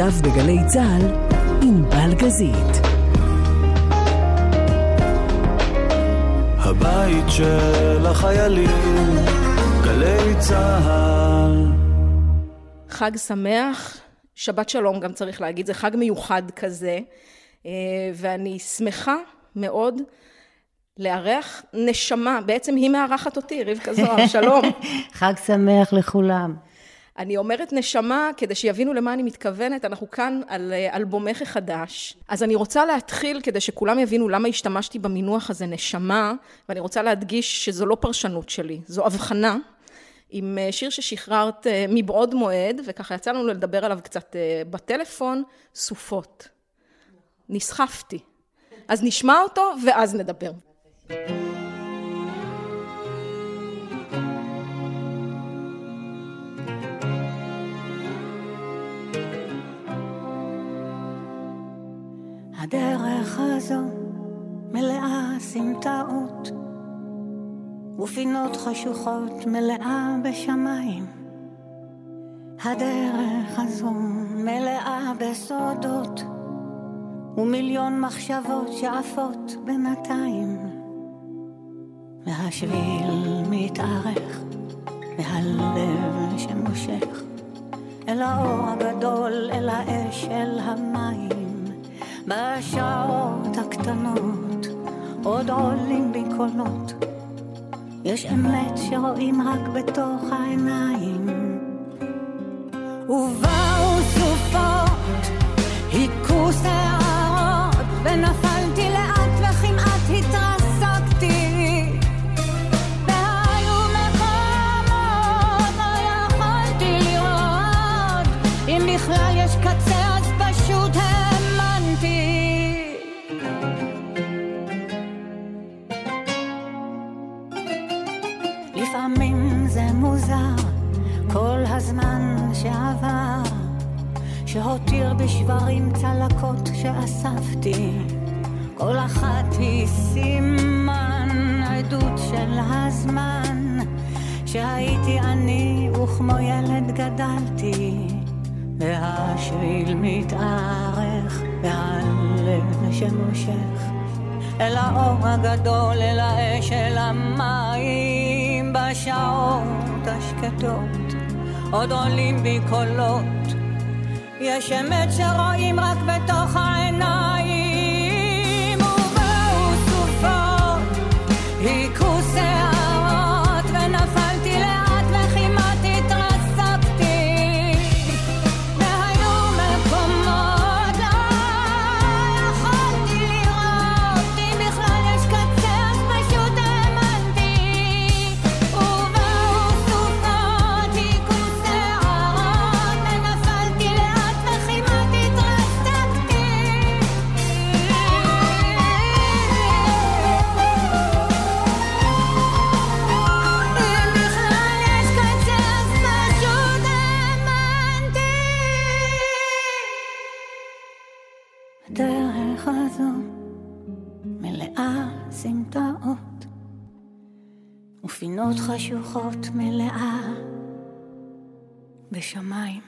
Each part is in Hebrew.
עכשיו בגלי צה"ל, ענבל גזית. הבית של החיילים, גלי צה"ל. חג שמח, שבת שלום גם צריך להגיד, זה חג מיוחד כזה, אה, ואני שמחה מאוד לארח נשמה, בעצם היא מארחת אותי, רבקה זוהר, שלום. חג שמח לכולם. אני אומרת נשמה כדי שיבינו למה אני מתכוונת, אנחנו כאן על אה, אלבומך החדש. אז אני רוצה להתחיל כדי שכולם יבינו למה השתמשתי במינוח הזה נשמה, ואני רוצה להדגיש שזו לא פרשנות שלי, זו הבחנה עם אה, שיר ששחררת אה, מבעוד מועד, וככה יצא לנו לדבר עליו קצת בטלפון, סופות. נסחפתי. אז נשמע אותו ואז נדבר. הדרך הזו מלאה סמטאות ופינות חשוכות מלאה בשמיים. הדרך הזו מלאה בסודות ומיליון מחשבות שעפות בינתיים. והשביל מתארך והלב שמושך אל האור הגדול, אל האש, אל המים. בשעות הקטנות עוד עולים בי קולות. יש אמת שרואים רק בתוך העיניים. ובאו סופות, היכו שערות, ונפלתי בשברים צלקות שאספתי. כל אחת היא סימן עדות של הזמן, שהייתי אני וכמו ילד גדלתי. והשביל מתארך והלב שמושך אל האור הגדול, אל האש, אל המים בשעות השקטות. עוד עולים בי קולות. יש אמת שרואים רק בתוך העיניים, פינות חשוכות מלאה בשמיים.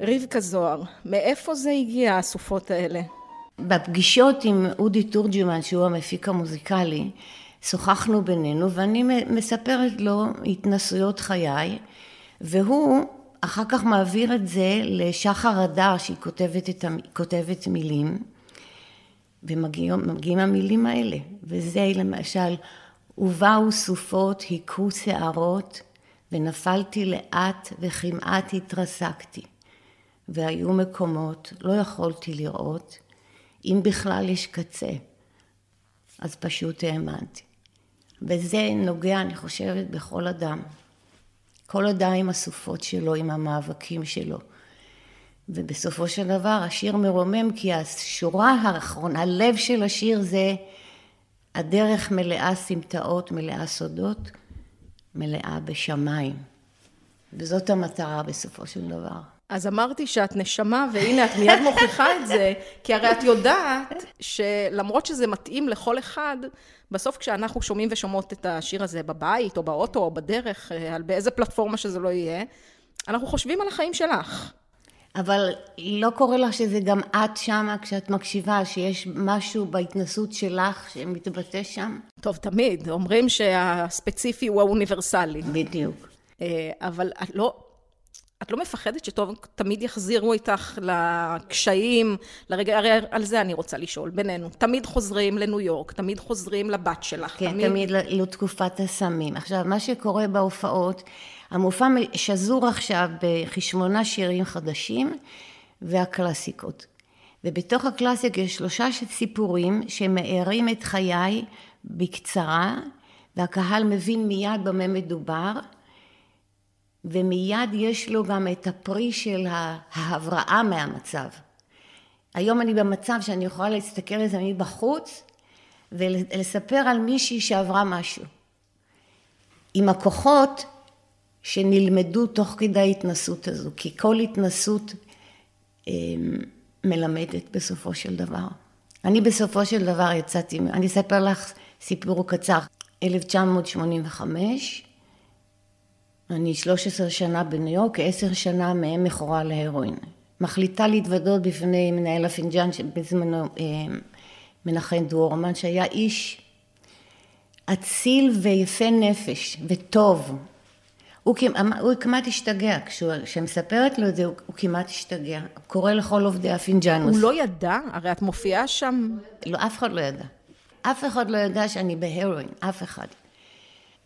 רבקה זוהר, מאיפה זה הגיע הסופות האלה? בפגישות עם אודי תורג'מן, שהוא המפיק המוזיקלי, שוחחנו בינינו ואני מספרת לו התנסויות חיי, והוא אחר כך מעביר את זה לשחר הדר, שהיא כותבת, את, כותבת מילים. ומגיעים המילים האלה, וזה למשל, ובאו סופות, היכו שערות, ונפלתי לאט וכמעט התרסקתי. והיו מקומות, לא יכולתי לראות, אם בכלל יש קצה. אז פשוט האמנתי. וזה נוגע, אני חושבת, בכל אדם. כל אדם עם הסופות שלו, עם המאבקים שלו. ובסופו של דבר השיר מרומם כי השורה האחרונה, הלב של השיר זה הדרך מלאה סמטאות, מלאה סודות, מלאה בשמיים. וזאת המטרה בסופו של דבר. אז אמרתי שאת נשמה, והנה את מיד מוכיחה את זה, כי הרי את יודעת שלמרות שזה מתאים לכל אחד, בסוף כשאנחנו שומעים ושומעות את השיר הזה בבית, או באוטו, או בדרך, על באיזה פלטפורמה שזה לא יהיה, אנחנו חושבים על החיים שלך. אבל לא קורה לך שזה גם את שמה כשאת מקשיבה, שיש משהו בהתנסות שלך שמתבטא שם? טוב, תמיד. אומרים שהספציפי הוא האוניברסלי. בדיוק. אה, אבל את לא, את לא מפחדת שטוב, תמיד יחזירו איתך לקשיים, לרגע, הרי על זה אני רוצה לשאול, בינינו. תמיד חוזרים לניו יורק, תמיד חוזרים לבת שלך. כן, תמיד, תמיד לתקופת הסמים. עכשיו, מה שקורה בהופעות, המופע שזור עכשיו בכשמונה שירים חדשים והקלאסיקות. ובתוך הקלאסיק יש שלושה סיפורים שמארים את חיי בקצרה, והקהל מבין מיד במה מדובר. ומיד יש לו גם את הפרי של ההבראה מהמצב. היום אני במצב שאני יכולה להסתכל על זה מבחוץ ולספר על מישהי שעברה משהו. עם הכוחות שנלמדו תוך כדי ההתנסות הזו, כי כל התנסות אה, מלמדת בסופו של דבר. אני בסופו של דבר יצאתי, אני אספר לך סיפור קצר. 1985, אני 13 שנה בניו יורק, 10 שנה מהם מכורה להרואין. מחליטה להתוודות בפני מנהל הפינג'אן שבזמנו אה, מנחם דורמן, שהיה איש אציל ויפה נפש וטוב. הוא, הוא כמעט השתגע, כשהיא מספרת לו את זה הוא, הוא כמעט השתגע. הוא קורא לכל עובדי הפינג'אנוס. הוא לא ידע? הרי את מופיעה שם... לא, אף אחד לא ידע. אף אחד לא ידע שאני בהרואין, אף אחד.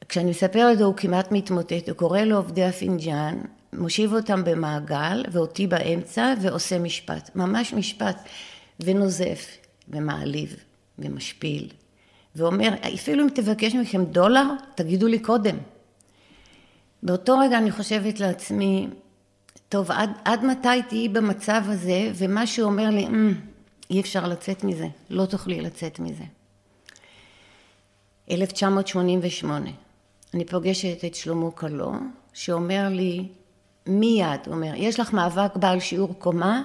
כשאני מספרת הוא כמעט מתמוטט, הוא קורא לעובדי הפינג'אן, מושיב אותם במעגל ואותי באמצע ועושה משפט, ממש משפט, ונוזף ומעליב ומשפיל, ואומר, אפילו אם תבקש מכם דולר, תגידו לי קודם. באותו רגע אני חושבת לעצמי, טוב, עד, עד מתי תהיי במצב הזה, ומה שהוא אומר לי, mm, אי אפשר לצאת מזה, לא תוכלי לצאת מזה. 1988 אני פוגשת את שלמה קלו, שאומר לי מיד, אומר, יש לך מאבק בעל שיעור קומה,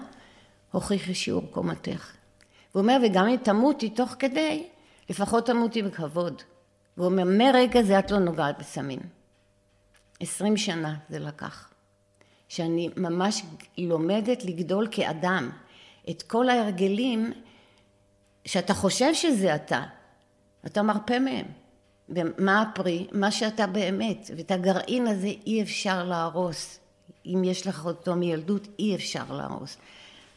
הוכיחי שיעור קומתך. הוא אומר, וגם אם תמותי תוך כדי, לפחות תמותי בכבוד. הוא אומר, מרגע זה את לא נוגעת בסמים. עשרים שנה זה לקח. שאני ממש לומדת לגדול כאדם. את כל ההרגלים שאתה חושב שזה אתה, אתה מרפה מהם. ומה הפרי? מה שאתה באמת. ואת הגרעין הזה אי אפשר להרוס. אם יש לך אותו מילדות, אי אפשר להרוס.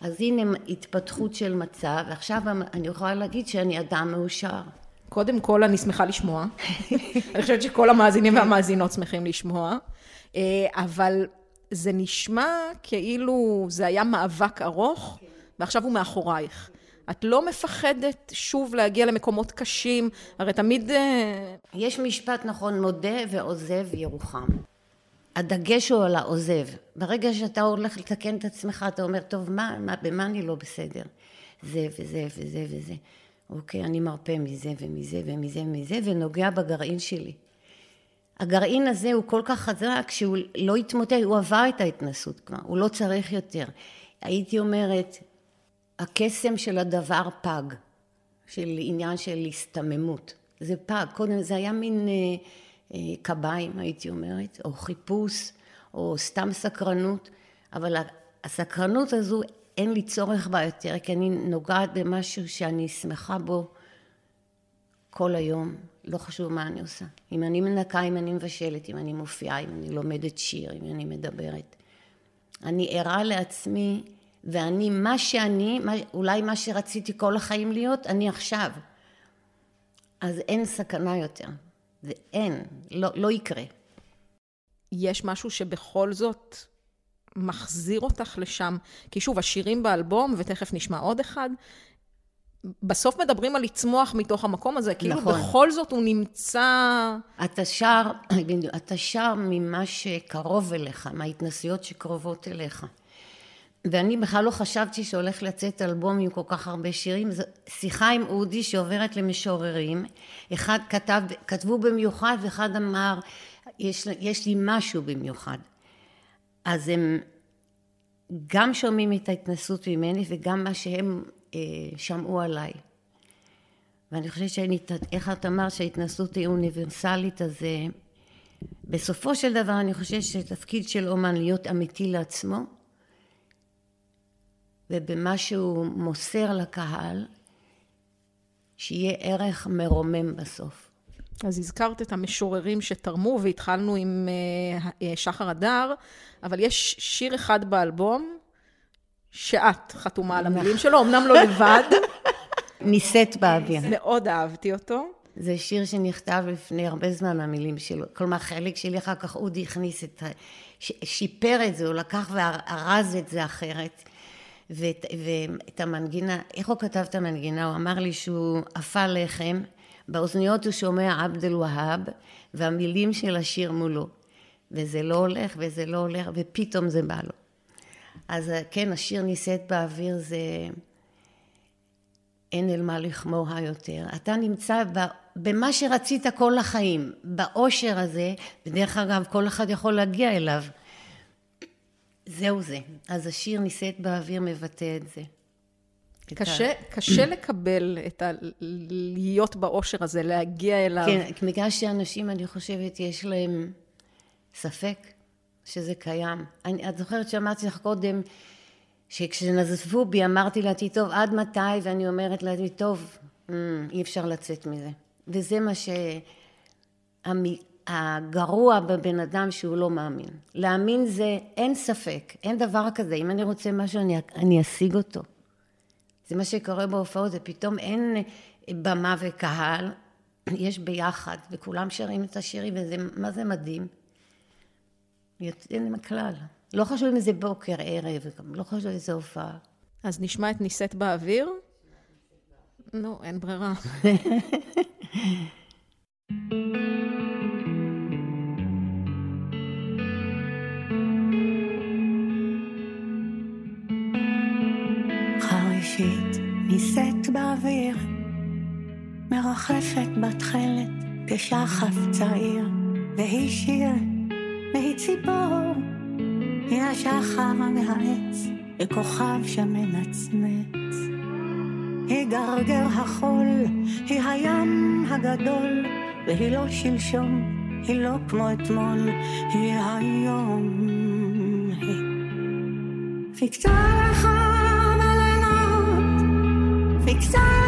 אז הנה התפתחות של מצב, ועכשיו אני יכולה להגיד שאני אדם מאושר. קודם כל, אני שמחה לשמוע. אני חושבת שכל המאזינים והמאזינות שמחים לשמוע. אה, אבל זה נשמע כאילו זה היה מאבק ארוך, ועכשיו הוא מאחורייך. את לא מפחדת שוב להגיע למקומות קשים? הרי תמיד... אה, יש משפט נכון, מודה ועוזב ירוחם. הדגש הוא על העוזב. ברגע שאתה הולך לתקן את עצמך, אתה אומר, טוב, מה, מה, במה אני לא בסדר? זה וזה וזה וזה. אוקיי, אני מרפה מזה ומזה ומזה ומזה, ונוגע בגרעין שלי. הגרעין הזה הוא כל כך חזק שהוא לא התמוטט, הוא עבר את ההתנסות כבר, הוא לא צריך יותר. הייתי אומרת, הקסם של הדבר פג, של עניין של הסתממות. זה פג, קודם זה היה מין אה, אה, קביים הייתי אומרת, או חיפוש, או סתם סקרנות, אבל הסקרנות הזו אין לי צורך בה יותר, כי אני נוגעת במשהו שאני שמחה בו כל היום, לא חשוב מה אני עושה. אם אני מנקה, אם אני מבשלת, אם אני מופיעה, אם אני לומדת שיר, אם אני מדברת. אני ערה לעצמי ואני מה שאני, מה, אולי מה שרציתי כל החיים להיות, אני עכשיו. אז אין סכנה יותר. זה אין, לא, לא יקרה. יש משהו שבכל זאת מחזיר אותך לשם? כי שוב, השירים באלבום, ותכף נשמע עוד אחד, בסוף מדברים על לצמוח מתוך המקום הזה, כאילו נכון. בכל זאת הוא נמצא... אתה שר, אתה שר ממה שקרוב אליך, מההתנסויות שקרובות אליך. ואני בכלל לא חשבתי שהולך לצאת אלבום עם כל כך הרבה שירים, זו שיחה עם אודי שעוברת למשוררים, אחד כתב, כתבו במיוחד ואחד אמר יש, יש לי משהו במיוחד. אז הם גם שומעים את ההתנסות ממני וגם מה שהם אה, שמעו עליי. ואני חושבת שאני, איך את אמרת שההתנסות היא אוניברסלית, אז אה, בסופו של דבר אני חושבת שתפקיד של אומן להיות אמיתי לעצמו, ובמה שהוא מוסר לקהל, שיהיה ערך מרומם בסוף. אז הזכרת את המשוררים שתרמו, והתחלנו עם uh, שחר הדר, אבל יש שיר אחד באלבום, שאת חתומה על המילים שלו, אמנם לא לבד. נישאת באוויר. מאוד אהבתי אותו. זה שיר שנכתב לפני הרבה זמן, המילים שלו. כלומר, חלק שלי אחר כך אודי הכניס את ה... שיפר את זה, הוא לקח וארז את זה אחרת. ואת, ואת המנגינה, איך הוא כתב את המנגינה? הוא אמר לי שהוא אפה לחם, באוזניות הוא שומע עבד אל-והאב, והמילים של השיר מולו. וזה לא הולך, וזה לא הולך, ופתאום זה בא לו. אז כן, השיר נישאת באוויר זה... אין אל מה לכמוה יותר. אתה נמצא במה שרצית כל החיים, באושר הזה, ודרך אגב, כל אחד יכול להגיע אליו. זהו זה. אז השיר נישאת באוויר מבטא את זה. קשה, קשה לקבל את ה... להיות באושר הזה, להגיע אליו. כן, בגלל שאנשים, אני חושבת, יש להם ספק שזה קיים. אני, את זוכרת שאמרתי לך קודם, שכשנזפו בי אמרתי לעצמי, טוב, עד מתי? ואני אומרת לעצמי, טוב, mm, אי אפשר לצאת מזה. וזה מה שהגרוע בבן אדם שהוא לא מאמין. להאמין זה, אין ספק, אין דבר כזה. אם אני רוצה משהו, אני, אני אשיג אותו. זה מה שקורה בהופעות, זה פתאום אין במה וקהל, יש ביחד, וכולם שרים את השירים, וזה, מה זה מדהים. יוצאים מהכלל. לא חשוב אם זה בוקר, ערב, לא חשוב איזה הופעה. אז נשמע את נישאת באוויר? נו, אין ברירה. חרישית נישאת באוויר, מרחפת בתכלת כשחף צעיר, והיא שיר, והיא ציפור. היא השחר מהעץ, וכוכב שמנצנץ. היא גרגר החול, היא הים הגדול, והיא לא שלשום, היא לא כמו אתמול, היא היום. היא חיכתה לך חיכתה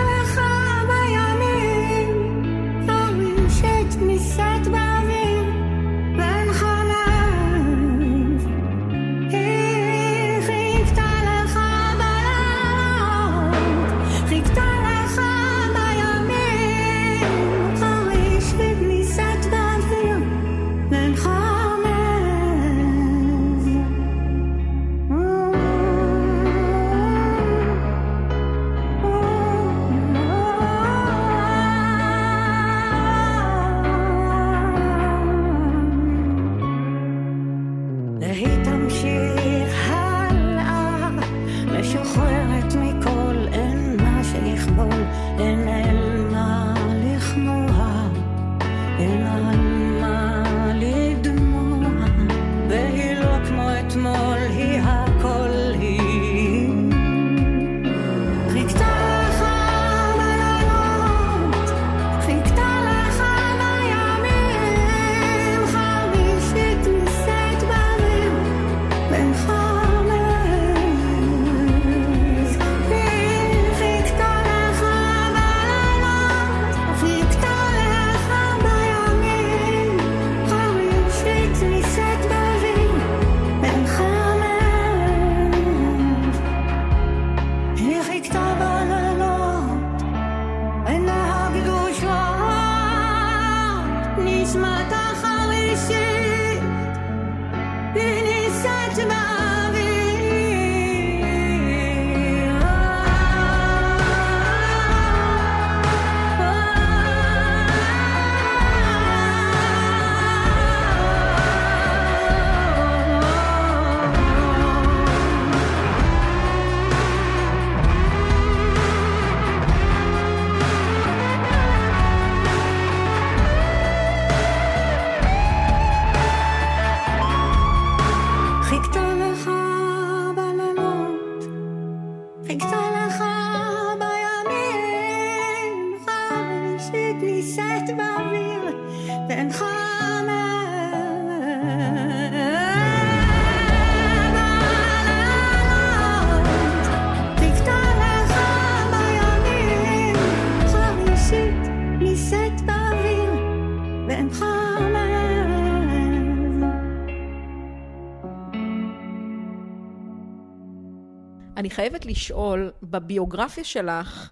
חייבת לשאול, בביוגרפיה שלך,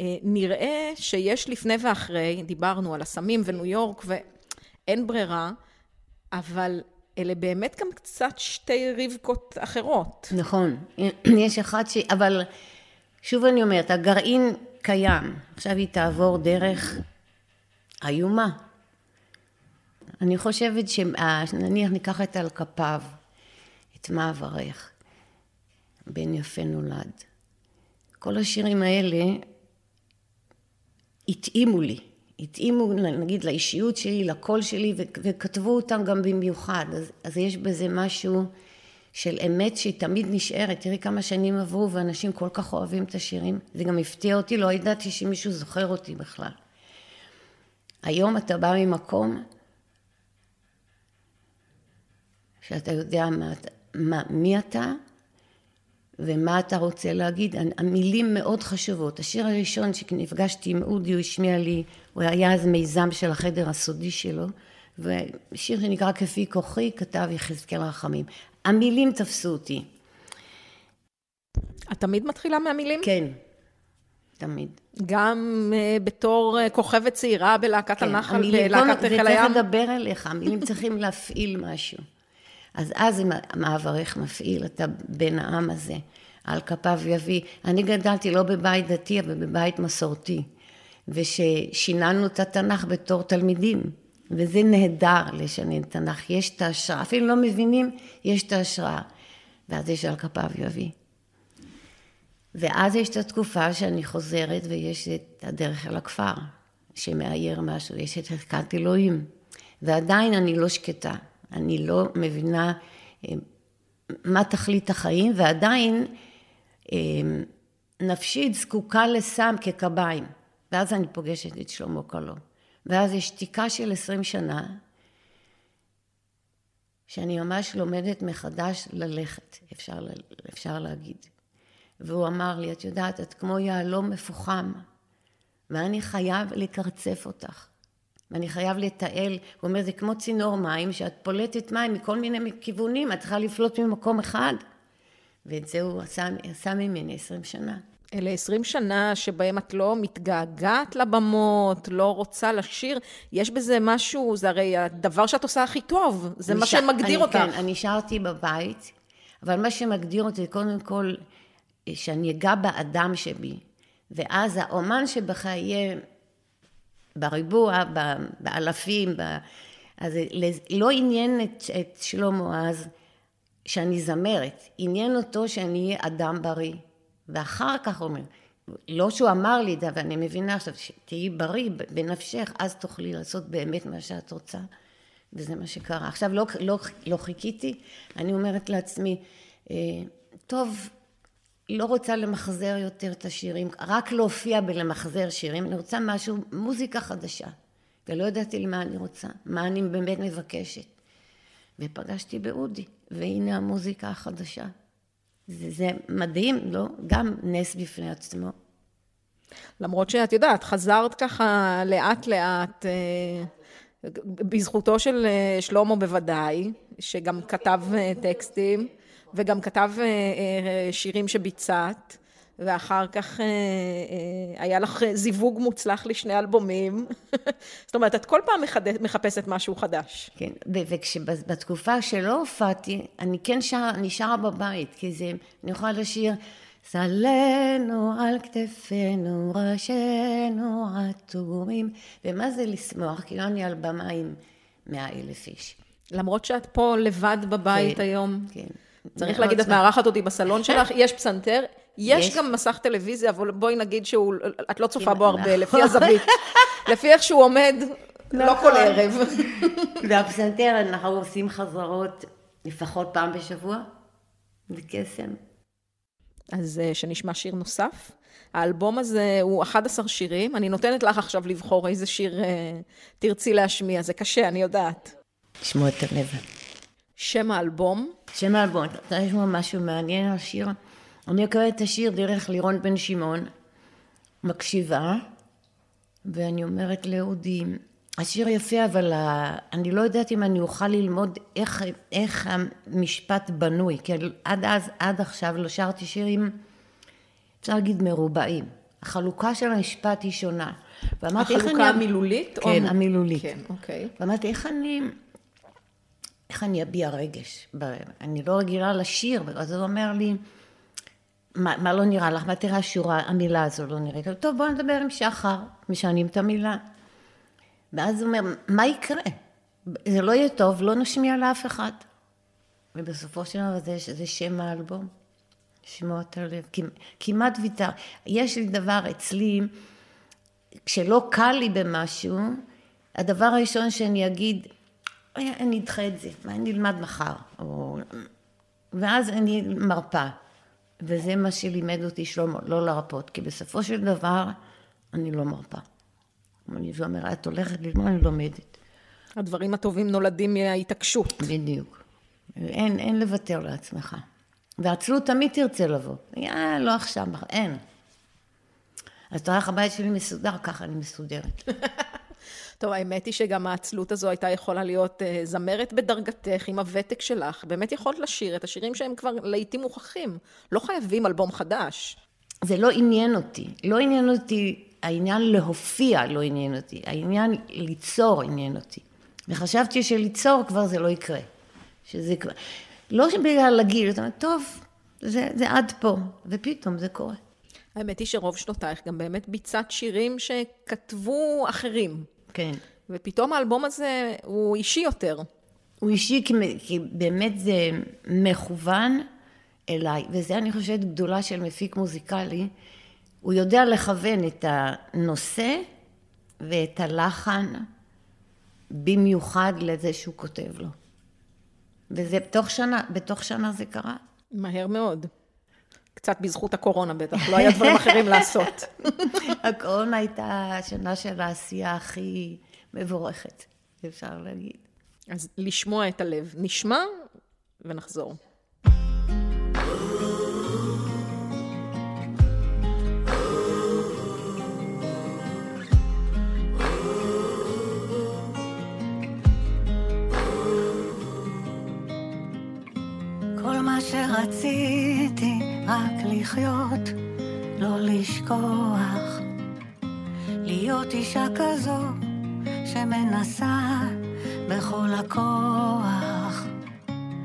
אה, נראה שיש לפני ואחרי, דיברנו על הסמים וניו יורק ואין ברירה, אבל אלה באמת גם קצת שתי רבקות אחרות. נכון, יש אחת ש... אבל שוב אני אומרת, הגרעין קיים, עכשיו היא תעבור דרך איומה. אני חושבת שנניח ניקח את על כפיו, את מה אברך, בן יפה נולד. כל השירים האלה התאימו לי, התאימו נגיד לאישיות שלי, לקול שלי, וכתבו אותם גם במיוחד, אז, אז יש בזה משהו של אמת שהיא תמיד נשארת, תראי כמה שנים עברו ואנשים כל כך אוהבים את השירים, זה גם הפתיע אותי, לא ידעתי שמישהו זוכר אותי בכלל. היום אתה בא ממקום שאתה יודע מה, מה, מי אתה ומה אתה רוצה להגיד. המילים מאוד חשובות. השיר הראשון שנפגשתי עם אודי, הוא השמיע לי, הוא היה אז מיזם של החדר הסודי שלו, ושיר שנקרא כפי כוחי, כתב יחזקאל רחמים. המילים תפסו אותי. את תמיד מתחילה מהמילים? כן, תמיד. גם uh, בתור uh, כוכבת צעירה בלהקת כן, הנחל, בלהקת חיל הים? זה צריך לדבר אליך, המילים צריכים להפעיל משהו. אז אז מעברך מפעיל, אתה בן העם הזה, על כפיו יביא. אני גדלתי לא בבית דתי, אבל בבית מסורתי, וששיננו את התנ"ך בתור תלמידים, וזה נהדר לשנן תנ"ך, יש את ההשראה, אפילו לא מבינים, יש את ההשראה, ואז יש על כפיו יביא. ואז יש את התקופה שאני חוזרת ויש את הדרך אל הכפר, שמאייר משהו, יש את חזקת אלוהים, ועדיין אני לא שקטה. אני לא מבינה אה, מה תכלית החיים, ועדיין אה, נפשית זקוקה לסם כקביים. ואז אני פוגשת את שלמה קלו. ואז יש שתיקה של עשרים שנה, שאני ממש לומדת מחדש ללכת, אפשר, אפשר להגיד. והוא אמר לי, את יודעת, את כמו יהלום מפוחם, ואני חייב לקרצף אותך. ואני חייב לתעל, הוא אומר, זה כמו צינור מים, שאת פולטת מים מכל מיני כיוונים, את צריכה לפלוט ממקום אחד. ואת זה הוא עשה, עשה ממני עשרים שנה. אלה עשרים שנה שבהם את לא מתגעגעת לבמות, לא רוצה לשיר, יש בזה משהו, זה הרי הדבר שאת עושה הכי טוב, זה מה ש... שמגדיר אני, אותך. כן, אני שרתי בבית, אבל מה שמגדיר אותי, קודם כל, שאני אגע באדם שבי, ואז האומן שבך יהיה בריבוע, באלפים, ב... אז לא עניין את, את שלמה אז שאני זמרת, עניין אותו שאני אהיה אדם בריא. ואחר כך הוא אומר, לא שהוא אמר לי את זה, אבל אני מבינה עכשיו, שתהיי בריא בנפשך, אז תוכלי לעשות באמת מה שאת רוצה. וזה מה שקרה. עכשיו לא, לא, לא חיכיתי, אני אומרת לעצמי, אה, טוב, לא רוצה למחזר יותר את השירים, רק להופיע בלמחזר שירים, אני רוצה משהו, מוזיקה חדשה. ולא ידעתי למה אני רוצה, מה אני באמת מבקשת. ופגשתי באודי, והנה המוזיקה החדשה. זה, זה מדהים, לא? גם נס בפני עצמו. למרות שאת יודעת, חזרת ככה לאט לאט, אה, בזכותו של אה, שלמה בוודאי, שגם כתב אה, טקסטים. וגם כתב אה, אה, שירים שביצעת, ואחר כך אה, היה לך זיווג מוצלח לשני אלבומים. זאת אומרת, את כל פעם מחפשת משהו חדש. כן, וכשבתקופה שלא הופעתי, אני כן שרה, אני שרה בבית, כי זה, אני יכולה לשיר, סלנו על כתפינו, ראשינו עטורים, ומה זה לשמוח? כאילו אני על במה עם מאה אלף איש. למרות שאת פה לבד בבית כן, היום. כן. צריך להגיד, את מארחת אותי בסלון שלך, יש פסנתר, יש גם מסך טלוויזיה, אבל בואי נגיד שאת לא צופה בו הרבה, נכון. לפי הזווית. לפי איך שהוא עומד, לא כל נכון. ערב. והפסנתר, אנחנו עושים חזרות לפחות פעם בשבוע, זה קסם. אז אה, שנשמע שיר נוסף. האלבום הזה הוא 11 שירים, אני נותנת לך עכשיו לבחור איזה שיר אה, תרצי להשמיע, זה קשה, אני יודעת. לשמוע את הלב. שם האלבום? שם האלבום, אתה רוצה לשמוע משהו מעניין על השיר? אני אקראת את השיר דרך לירון בן שמעון, מקשיבה, ואני אומרת לאודי, השיר יפה, אבל ה- אני לא יודעת אם אני אוכל ללמוד איך, איך המשפט בנוי, כי עד אז, עד עכשיו לא שרתי שירים, אפשר להגיד מרובעים. החלוקה של המשפט היא שונה. ואמרתי, איך החלוקה אני- המילולית? או כן, המ- המילולית. כן, אוקיי. ואמרתי, איך אני, איך אני אביע רגש? אני לא רגילה לשיר, אז הוא אומר לי, מה, מה לא נראה לך? מה תראה השורה, המילה הזו לא נראית? טוב, בוא נדבר עם שחר, משנים את המילה. ואז הוא אומר, מה יקרה? זה לא יהיה טוב, לא נשמיע לאף אחד. ובסופו של דבר זה, זה שם האלבום, שמוע את הלב, כמ- כמעט ויתר. יש לי דבר אצלי, כשלא קל לי במשהו, הדבר הראשון שאני אגיד, "אה, אני אדחה את זה, מה אני אלמד מחר, או... ואז אני מרפה. וזה מה שלימד אותי שלמה, לא להרפות, כי בסופו של דבר אני לא מרפה. אני אומרת, את הולכת ללמוד, אני לומדת. הדברים הטובים נולדים מההתעקשות. בדיוק. אין, אין לוותר לעצמך. ועצלות תמיד תרצה לבוא. אה, לא עכשיו, אין. אז אתה רואה איך הבית שלי מסודר, ככה אני מסודרת. טוב, האמת היא שגם העצלות הזו הייתה יכולה להיות אה, זמרת בדרגתך, עם הוותק שלך. באמת יכולת לשיר את השירים שהם כבר לעיתים מוכחים. לא חייבים אלבום חדש. זה לא עניין אותי. לא עניין אותי, העניין להופיע לא עניין אותי. העניין ליצור עניין אותי. וחשבתי שליצור כבר זה לא יקרה. שזה כבר... לא שבגלל הגיל, אתה אומר, טוב, זה, זה עד פה. ופתאום זה קורה. האמת היא שרוב שנותייך גם באמת ביצעת שירים שכתבו אחרים. כן. ופתאום האלבום הזה הוא אישי יותר. הוא אישי כי, כי באמת זה מכוון אליי, וזה אני חושבת גדולה של מפיק מוזיקלי. הוא יודע לכוון את הנושא ואת הלחן במיוחד לזה שהוא כותב לו. וזה בתוך שנה, בתוך שנה זה קרה. מהר מאוד. קצת בזכות הקורונה בטח, לא היה דברים אחרים לעשות. הקורונה הייתה השנה של העשייה הכי מבורכת, אפשר להגיד. אז לשמוע את הלב. נשמע ונחזור. כל מה שרציתי רק לחיות, לא לשכוח. להיות אישה כזו שמנסה בכל הכוח.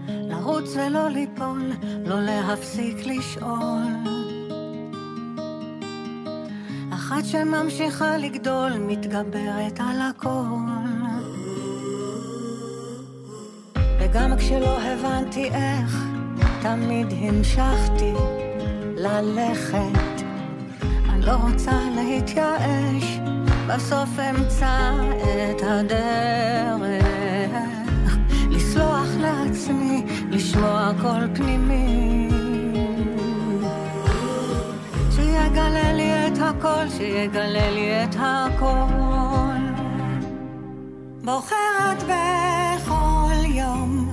לרוץ ולא ליפול, לא להפסיק לשאול. אחת שממשיכה לגדול, מתגברת על הכל. וגם כשלא הבנתי איך, תמיד המשכתי ללכת. אני לא רוצה להתייאש, בסוף אמצא את הדרך. לסלוח לעצמי, לשמוע קול פנימי. שיגלה לי את הכל, שיגלה לי את הכל. בוחרת בכל יום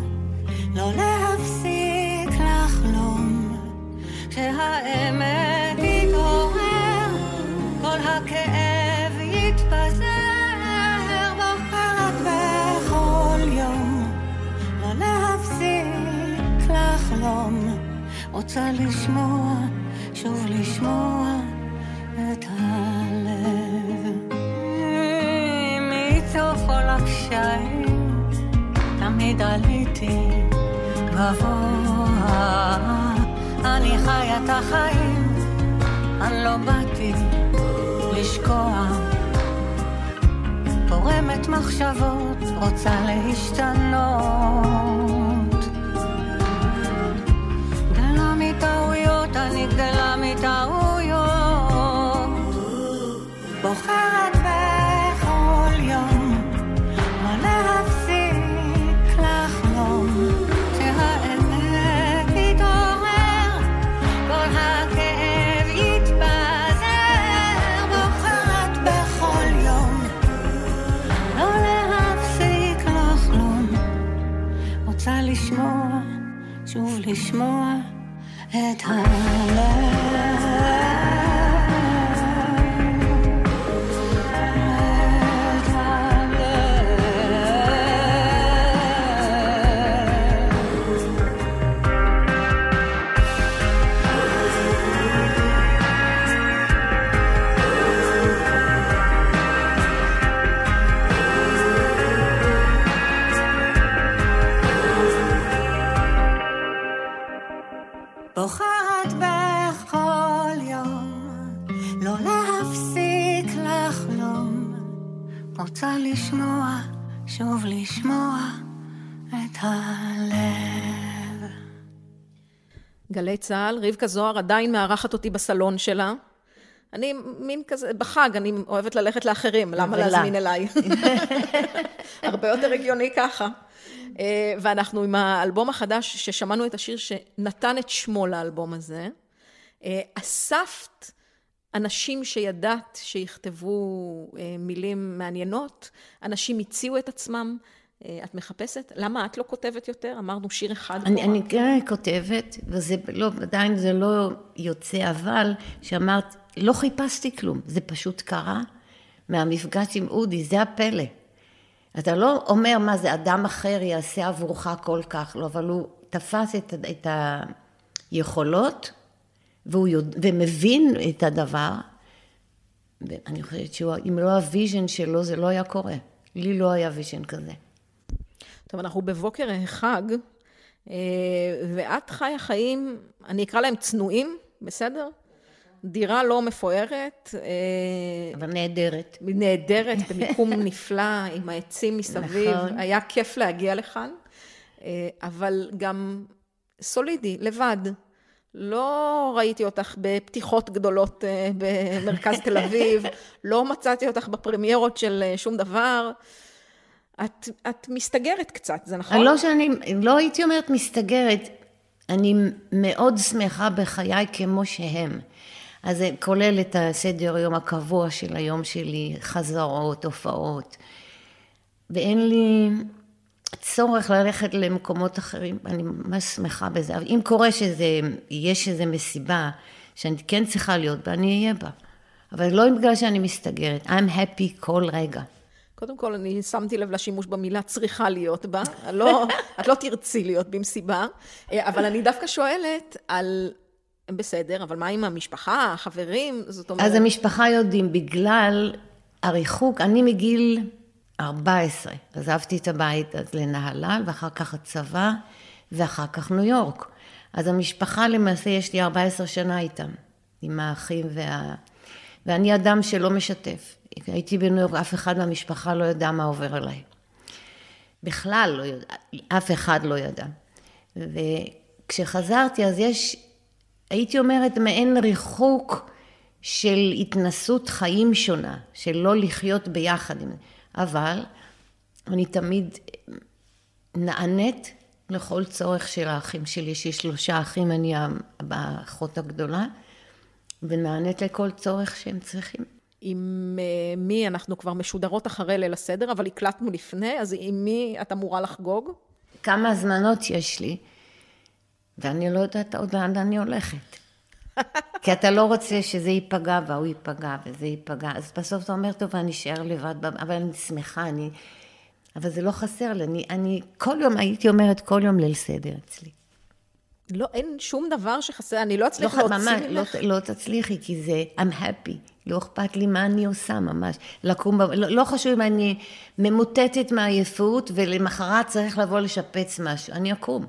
רוצה לשמוע שוב לשמוע את הלב. מתוך כל הקשיים תמיד עליתי גבוה. אני חיה את החיים אני לא באתי לשקוע. פורמת מחשבות רוצה להשתנות מטעויות אני גדלה מטעויות. בוחרת בכל יום לא להפסיק לחלום. שהאמת תתעורר כל הכאב יתפזר בוחרת בכל יום לא להפסיק לחלום. רוצה לשמוע שוב לשמוע את הלב גלי צה"ל, רבקה זוהר עדיין מארחת אותי בסלון שלה. אני מין כזה, בחג, אני אוהבת ללכת לאחרים, למה. להזמין אליי? הרבה יותר הגיוני ככה. אה, ואנחנו עם האלבום החדש, ששמענו את השיר שנתן את שמו לאלבום הזה. אה, אספת אנשים שידעת שיכתבו אה, מילים מעניינות, אנשים הציעו את עצמם. אה, את מחפשת? למה את לא כותבת יותר? אמרנו שיר אחד אני. אני כן כותבת, וזה לא, עדיין זה לא יוצא, אבל שאמרת, לא חיפשתי כלום, זה פשוט קרה מהמפגש עם אודי, זה הפלא. אתה לא אומר מה זה אדם אחר יעשה עבורך כל כך, לא, אבל הוא תפס את, את היכולות, והוא יודע, ומבין את הדבר, ואני חושבת שאם לא ה vision שלו, זה לא היה קורה. לי לא היה vision כזה. טוב, אנחנו בבוקר חג, אה, ואת חיה חיים, אני אקרא להם צנועים, בסדר? דירה לא מפוארת, אה, אבל נהדרת. נהדרת, במיקום נפלא, עם העצים מסביב. נכון. היה כיף להגיע לכאן, אה, אבל גם סולידי, לבד. לא ראיתי אותך בפתיחות גדולות במרכז תל אביב, לא מצאתי אותך בפרמיירות של שום דבר. את, את מסתגרת קצת, זה נכון? לא שאני, לא הייתי אומרת מסתגרת, אני מאוד שמחה בחיי כמו שהם. אז זה כולל את הסדר יום הקבוע של היום שלי, חזרות, הופעות. ואין לי צורך ללכת למקומות אחרים, אני ממש שמחה בזה. אבל אם קורה שזה, יש איזו מסיבה שאני כן צריכה להיות בה, אני אהיה בה. אבל לא בגלל שאני מסתגרת, I'm happy כל רגע. קודם כל, אני שמתי לב לשימוש במילה צריכה להיות בה. לא, את לא תרצי להיות במסיבה, אה, אבל אני דווקא שואלת על... בסדר, אבל מה עם המשפחה, החברים? זאת אומרת... אז המשפחה יודעים, בגלל הריחוק, אני מגיל 14, עזבתי את הבית אז לנהלל, ואחר כך הצבא, ואחר כך ניו יורק. אז המשפחה למעשה, יש לי 14 שנה איתם, עם האחים וה... ואני אדם שלא משתף. הייתי בניו יורק, אף אחד מהמשפחה לא ידע מה עובר עליי. בכלל לא ידע, אף אחד לא ידע. וכשחזרתי, אז יש, הייתי אומרת, מעין ריחוק של התנסות חיים שונה, של לא לחיות ביחד. עם- אבל אני תמיד נענית לכל צורך של האחים שלי, יש לי שלושה אחים, אני האחות הגדולה, ונענית לכל צורך שהם צריכים. עם אה, מי אנחנו כבר משודרות אחרי ליל הסדר, אבל הקלטנו לפני, אז עם מי את אמורה לחגוג? כמה הזמנות יש לי, ואני לא יודעת עוד לאן אני הולכת. כי אתה לא רוצה שזה ייפגע והוא ייפגע וזה ייפגע, אז בסוף אתה אומר, טוב, אני אשאר לבד, אבל אני שמחה, אני... אבל זה לא חסר לי, אני, אני כל יום, הייתי אומרת, כל יום ליל סדר אצלי. לא, אין שום דבר שחסר, אני לא אצליח לא, להוציא ממש, לא, ממך. לא תצליחי, כי זה, I'm happy, לא אכפת לי מה אני עושה ממש. לקום, לא, לא חשוב אם אני ממוטטת מעייפות ולמחרת צריך לבוא לשפץ משהו, אני אקום.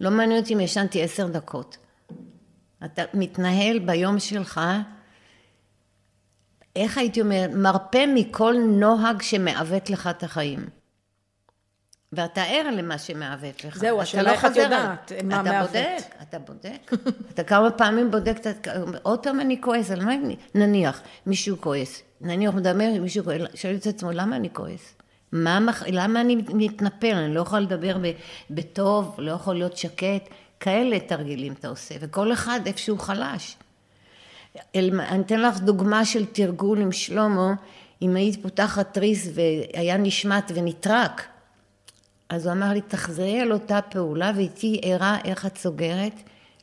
לא מעניין אותי אם ישנתי עשר דקות. אתה מתנהל ביום שלך, איך הייתי אומרת, מרפא מכל נוהג שמעוות לך את החיים. ואתה ער למה שמעוות לך. זהו, אתה השאלה לא איך את יודעת מה אתה מעוות. בודק, אתה בודק. אתה כמה פעמים בודק, את ה- עוד פעם אני כועס, על מה אני, נניח, מישהו כועס, נניח מדבר עם מישהו כועס, שואל את עצמו, למה אני כועס? מה, למה אני מתנפל? אני לא יכולה לדבר ב- בטוב, לא יכול להיות שקט. כאלה תרגילים אתה עושה, וכל אחד איפה שהוא חלש. אני אתן לך דוגמה של תרגול עם שלמה, אם היית פותחת תריס והיה נשמט ונטרק, אז הוא אמר לי, תחזרי על אותה פעולה ואיתי ערה איך את סוגרת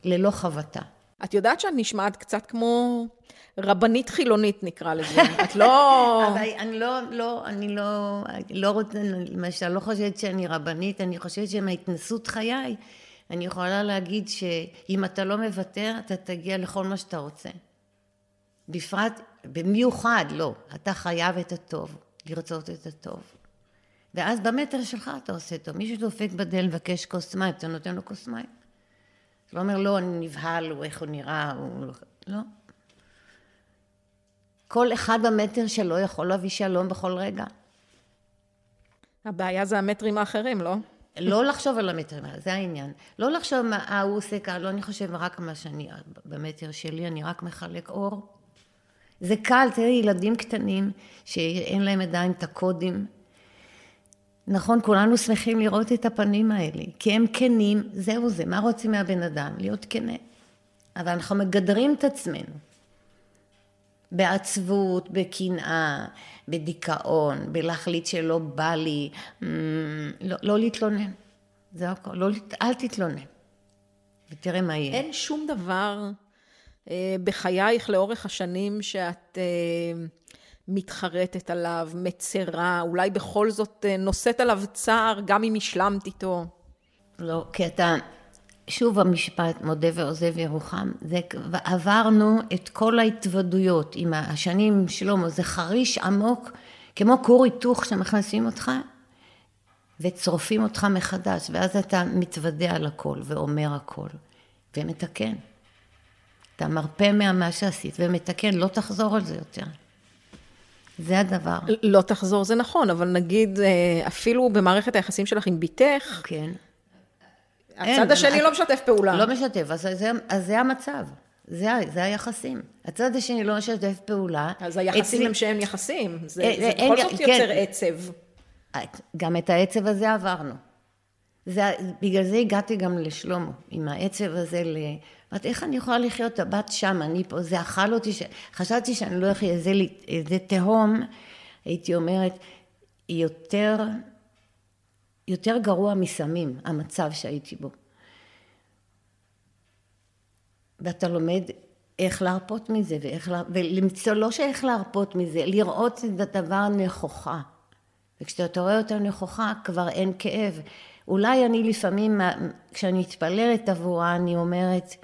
ללא חבטה. את יודעת שאת נשמעת קצת כמו רבנית חילונית, נקרא לזה. את לא... אבל אני לא, לא, אני לא, לא רוצה, למשל, לא חושבת שאני רבנית, אני חושבת שמהתנסות חיי, אני יכולה להגיד שאם אתה לא מוותר, אתה תגיע לכל מה שאתה רוצה. בפרט, במיוחד, לא, אתה חייב את הטוב, לרצות את הטוב. ואז במטר שלך אתה עושה טוב. מישהו דופק בדל מבקש כוס מים, אתה נותן לו כוס מים. אתה לא אומר, לא, אני נבהל, הוא איך הוא נראה, הוא... לא. לא. כל אחד במטר שלו יכול להביא שלום בכל רגע. הבעיה זה המטרים האחרים, לא? לא לחשוב על המטר, זה העניין. לא לחשוב מה אה, הוא עושה כאן, לא אני חושב רק מה שאני, במטר שלי, אני רק מחלק אור. זה קל, תראי, ילדים קטנים שאין להם עדיין את הקודים. נכון, כולנו שמחים לראות את הפנים האלה, כי הם כנים, זהו זה, מה רוצים מהבן אדם? להיות כנה. אבל אנחנו מגדרים את עצמנו. בעצבות, בקנאה, בדיכאון, בלהחליט שלא בא לי, לא, לא להתלונן. זה הכל, לא, אל תתלונן. ותראה מה יהיה. אין שום דבר אה, בחייך לאורך השנים שאת אה, מתחרטת עליו, מצרה, אולי בכל זאת אה, נושאת עליו צער, גם אם השלמת איתו. לא, כי אתה, שוב המשפט מודה ועוזב ירוחם, זה עברנו את כל ההתוודויות עם השנים שלמה, זה חריש עמוק, כמו כור היתוך שמכנסים אותך וצורפים אותך מחדש, ואז אתה מתוודה על הכל ואומר הכל ומתקן. אתה מרפה ממה שעשית ומתקן, לא תחזור על זה יותר. זה הדבר. לא תחזור, זה נכון, אבל נגיד, אה, אפילו במערכת היחסים שלך עם בתך, כן. הצד השני לא משתף פעולה. לא משתף, אז זה, אז זה המצב. זה, זה היחסים. הצד השני לא משתף פעולה. אז היחסים אצלי... הם שהם יחסים. זה, אה, זה בכל זאת כן. יוצר עצב. גם את העצב הזה עברנו. זה, בגלל זה הגעתי גם לשלמה, עם העצב הזה ל... אמרת, איך אני יכולה לחיות את הבת שם, אני פה, זה אכל אותי, ש... חשבתי שאני לא אחיה, זה, זה תהום, הייתי אומרת, יותר, יותר גרוע מסמים, המצב שהייתי בו. ואתה לומד איך להרפות מזה, ואיך לה... ולמצוא, לא שאיך להרפות מזה, לראות את הדבר נכוחה. וכשאתה רואה אותה נכוחה, כבר אין כאב. אולי אני לפעמים, כשאני מתפללת עבורה, אני אומרת,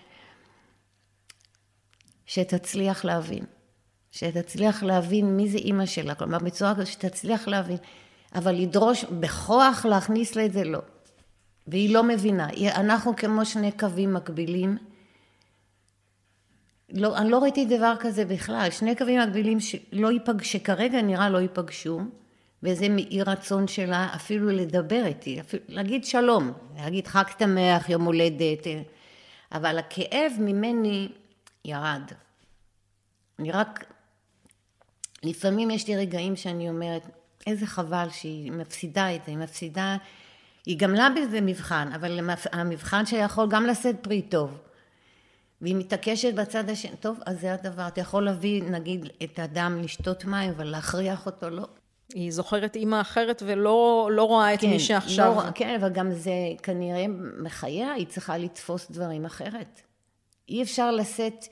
שתצליח להבין. שתצליח להבין מי זה אימא שלה, כלומר בצורה כזאת שתצליח להבין, אבל לדרוש בכוח להכניס לה את זה לא. והיא לא מבינה. אנחנו כמו שני קווים מקבילים. לא, אני לא ראיתי דבר כזה בכלל. שני קווים מקבילים שלא ייפג, שכרגע נראה לא ייפגשו, וזה מאי רצון שלה אפילו לדבר איתי, אפילו להגיד שלום, להגיד חג שמח, יום הולדת, אבל הכאב ממני ירד. אני רק, לפעמים יש לי רגעים שאני אומרת, איזה חבל שהיא מפסידה את זה, היא מפסידה, היא גמלה בזה מבחן, אבל המבחן שיכול גם לשאת פרי טוב. והיא מתעקשת בצד השני, טוב, אז זה הדבר, אתה יכול להביא, נגיד, את האדם לשתות מים, אבל להכריח אותו לא. היא זוכרת אימא אחרת ולא לא רואה את כן, מי שעכשיו... לא, כן, אבל גם זה כנראה מחייה, היא צריכה לתפוס דברים אחרת. אי אפשר לשאת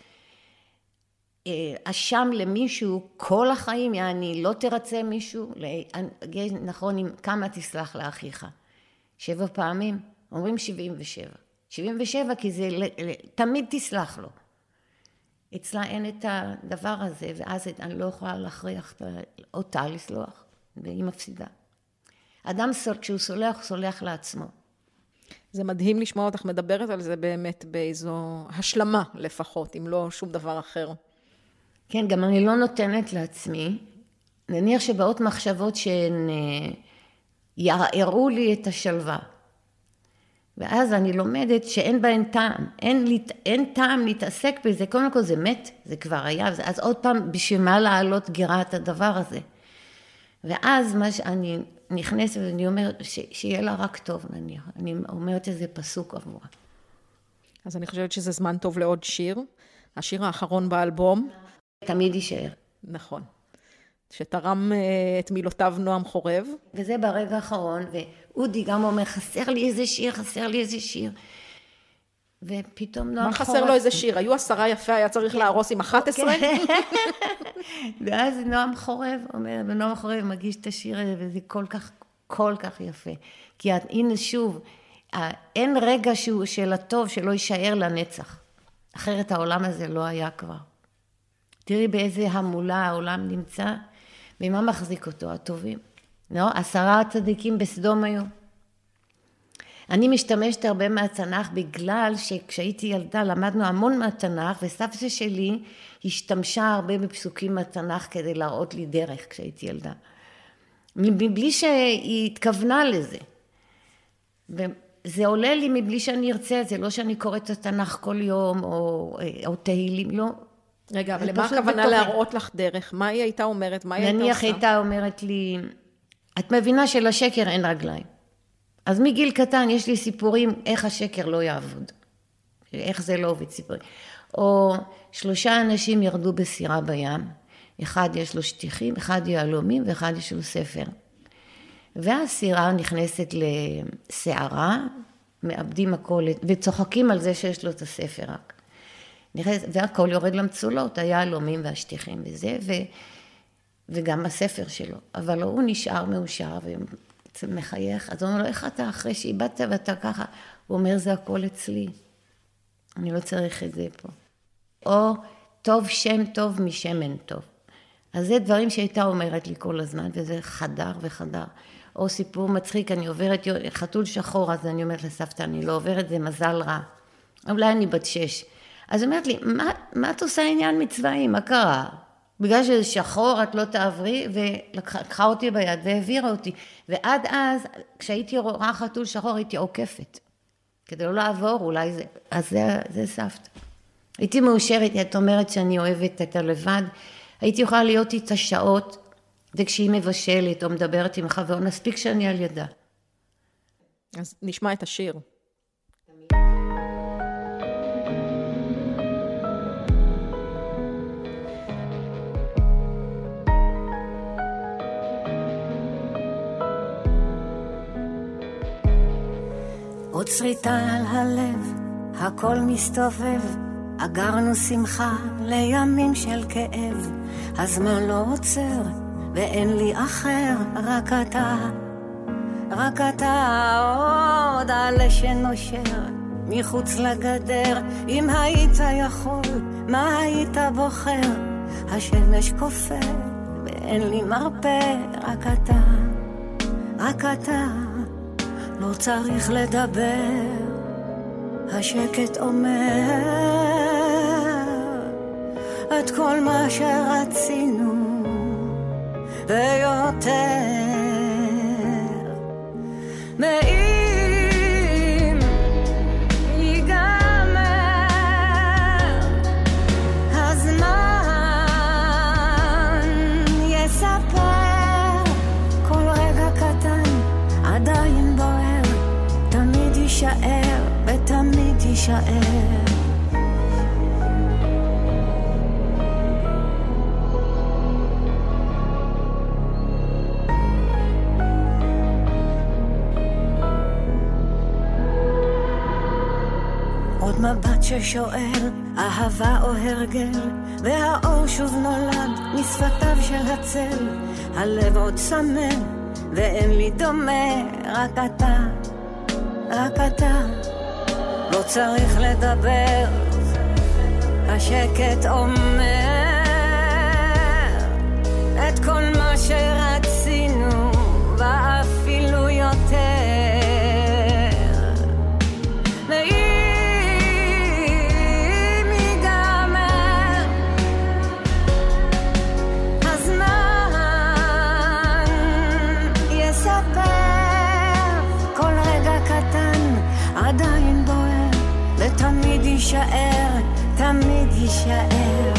אה, אשם למישהו כל החיים, יעני, לא תרצה מישהו, נכון, אם כמה תסלח לאחיך? שבע פעמים? אומרים שבעים ושבע. שבעים ושבע כי זה, תמיד תסלח לו. אצלה אין את הדבר הזה, ואז אני לא יכולה להכריח אותה לסלוח, והיא מפסידה. אדם, כשהוא סולח, הוא סולח לעצמו. זה מדהים לשמוע אותך מדברת על זה באמת באיזו השלמה לפחות, אם לא שום דבר אחר. כן, גם אני לא נותנת לעצמי. נניח שבאות מחשבות שהן אה, יערערו לי את השלווה. ואז אני לומדת שאין בהן טעם, אין, אין טעם להתעסק בזה, קודם כל זה מת, זה כבר היה, אז עוד פעם, בשביל מה להעלות גירה את הדבר הזה? ואז מה שאני נכנסת ואני אומרת, ש, שיהיה לה רק טוב נניח, אני אומרת איזה פסוק עבורה. אז אני חושבת שזה זמן טוב לעוד שיר, השיר האחרון באלבום. תמיד יישאר. נכון. שתרם אה, את מילותיו נועם חורב. וזה ברגע האחרון, ואודי גם אומר, חסר לי איזה שיר, חסר לי איזה שיר. ופתאום חורב... מה חסר לו איזה שיר? היו עשרה יפה, היה צריך כן. להרוס עם אחת עשרה? כן. ואז נועם חורב אומר, ונועם חורב מגיש את השיר הזה, וזה כל כך, כל כך יפה. כי הנה שוב, אין רגע שהוא של הטוב שלא יישאר לנצח. אחרת העולם הזה לא היה כבר. תראי באיזה המולה העולם נמצא, ומה מחזיק אותו? הטובים. לא? עשרה צדיקים בסדום היו. אני משתמשת הרבה מהתנ"ך בגלל שכשהייתי ילדה למדנו המון מהתנ"ך וסבתא שלי השתמשה הרבה בפסוקים מהתנ"ך כדי להראות לי דרך כשהייתי ילדה. מבלי שהיא התכוונה לזה. וזה עולה לי מבלי שאני ארצה, זה לא שאני קוראת את התנ"ך כל יום, או, או תהילים, לא. רגע, אבל למה הכוונה. להראות לך דרך? מה היא הייתה אומרת? מה היא הייתה נניח עושה? הייתה אומרת לי, את מבינה שלשקר אין רגליים. אז מגיל קטן יש לי סיפורים איך השקר לא יעבוד. איך זה לא עובד סיפורים. או שלושה אנשים ירדו בסירה בים, אחד יש לו שטיחים, אחד יהלומים ואחד יש לו ספר. והסירה נכנסת לסערה, מאבדים הכל, וצוחקים על זה שיש לו את הספר רק. נכנס, והכל יורד למצולות, היהלומים והשטיחים וזה, ו, וגם הספר שלו. אבל הוא נשאר מאושר ומחייך. אז הוא אומר לו, איך אתה אחרי שאיבדת ואתה ככה? הוא אומר, זה הכל אצלי. אני לא צריך את זה פה. או טוב שם טוב משמן טוב. אז זה דברים שהייתה אומרת לי כל הזמן, וזה חדר וחדר. או סיפור מצחיק, אני עוברת חתול שחור, אז אני אומרת לסבתא, אני לא עוברת, זה מזל רע. אולי אני בת שש. אז היא אומרת לי, מה, מה את עושה עניין מצבעים? מה קרה? בגלל שזה שחור את לא תעברי, ולקחה אותי ביד והעבירה אותי. ועד אז, כשהייתי רואה חתול שחור, הייתי עוקפת. כדי לא לעבור, אולי זה... אז זה, זה סבתא. הייתי מאושרת, את אומרת שאני אוהבת את הלבד. הייתי יכולה להיות איתה שעות, וכשהיא מבשלת או מדברת עם חבר, מספיק שאני על ידה. אז נשמע את השיר. עוד שריטה על הלב, הכל מסתובב, אגרנו שמחה לימים של כאב, הזמן לא עוצר, ואין לי אחר, רק אתה, רק אתה עוד עלה שנושר, מחוץ לגדר, אם היית יכול, מה היית בוחר? השמש כופר, ואין לי מרפא, רק אתה, רק אתה. לא צריך לדבר, השקט אומר את כל מה שרצינו ויותר. ואם מבט ששואל, אהבה או הרגל, והאור שוב נולד משפתיו של הצל, הלב עוד צמא, ואין לי דומה, רק אתה, רק אתה, לא צריך לדבר, השקט אומר תמיד יישאר.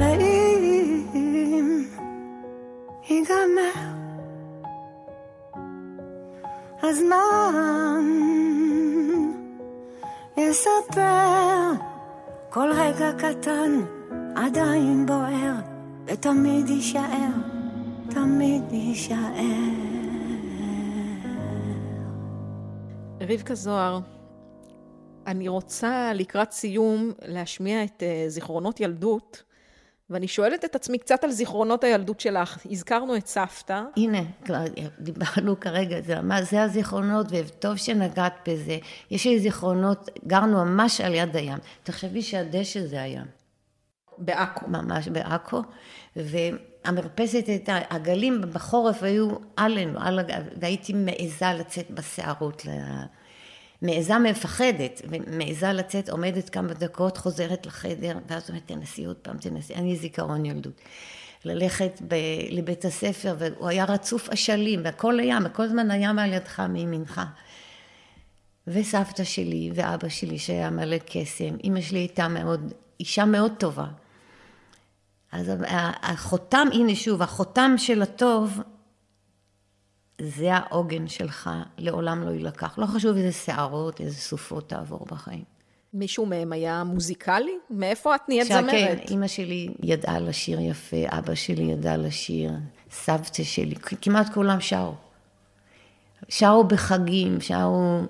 ואם ייגמר הזמן יספר כל רגע קטן עדיין בוער ותמיד יישאר, תמיד יישאר. רבקה זוהר, אני רוצה לקראת סיום להשמיע את אה, זיכרונות ילדות, ואני שואלת את עצמי קצת על זיכרונות הילדות שלך. הזכרנו את סבתא, הנה, כבר דיברנו כרגע, זה, מה, זה הזיכרונות, וטוב שנגעת בזה. יש לי זיכרונות, גרנו ממש על יד הים. תחשבי שהדשא זה הים. בעכו. ממש בעכו, והמרפסת הייתה, הגלים בחורף היו עלינו, על, הג- והייתי מעיזה לצאת בסערות. ל... מעיזה מפחדת, ומעיזה לצאת, עומדת כמה דקות, חוזרת לחדר, ואז אומרת, תנסי עוד פעם, תנסי, אני זיכרון ילדות. ללכת ב, לבית הספר, והוא היה רצוף אשלים, והכל היה, וכל הזמן הים על ידך מימינך. וסבתא שלי ואבא שלי שהיה מלא קסם, אימא שלי הייתה מאוד, אישה מאוד טובה. אז החותם, הנה שוב, החותם של הטוב, זה העוגן שלך, לעולם לא יילקח. לא חשוב איזה שערות, איזה סופות תעבור בחיים. מישהו מהם היה מוזיקלי? מאיפה את נהיית כן, זמרת? כן, אימא שלי ידעה לשיר יפה, אבא שלי ידע לשיר, סבתא שלי, כמעט כולם שרו. שרו בחגים, שרו,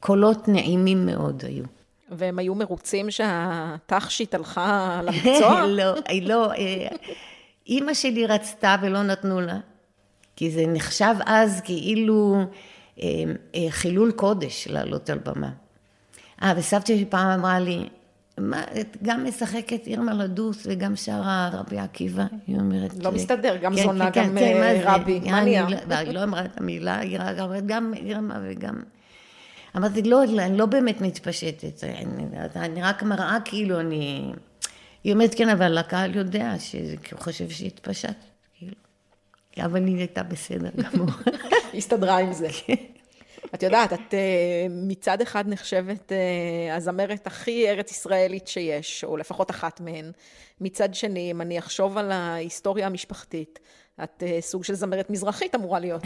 קולות נעימים מאוד היו. והם היו מרוצים שהתכשיט הלכה למקצוע? לא, לא, אה, אימא שלי רצתה ולא נתנו לה, כי זה נחשב אז כאילו אה, אה, חילול קודש לעלות על במה. אה, וסבתא שלי פעם אמרה לי, מה, את גם משחקת עיר לדוס וגם שרה רבי עקיבא, היא אומרת... לא מסתדר, גם כן, זונה, כן, גם כן, אה? רבי, מה נהיה? לא- היא לא אמרה את המילה, היא רק אמרת גם עירמה וגם... אמרתי, לא, אני לא באמת מתפשטת, אני, אני רק מראה כאילו אני... היא אומרת, כן, אבל הקהל יודע, שזה- כי הוא חושב שהתפשטת, כאילו. אבל היא הייתה בסדר גמור. הסתדרה עם זה. כן. את יודעת, את אה, מצד אחד נחשבת אה, הזמרת הכי ארץ ישראלית שיש, או לפחות אחת מהן. מצד שני, אם אני אחשוב על ההיסטוריה המשפחתית, את אה, סוג של זמרת מזרחית אמורה להיות.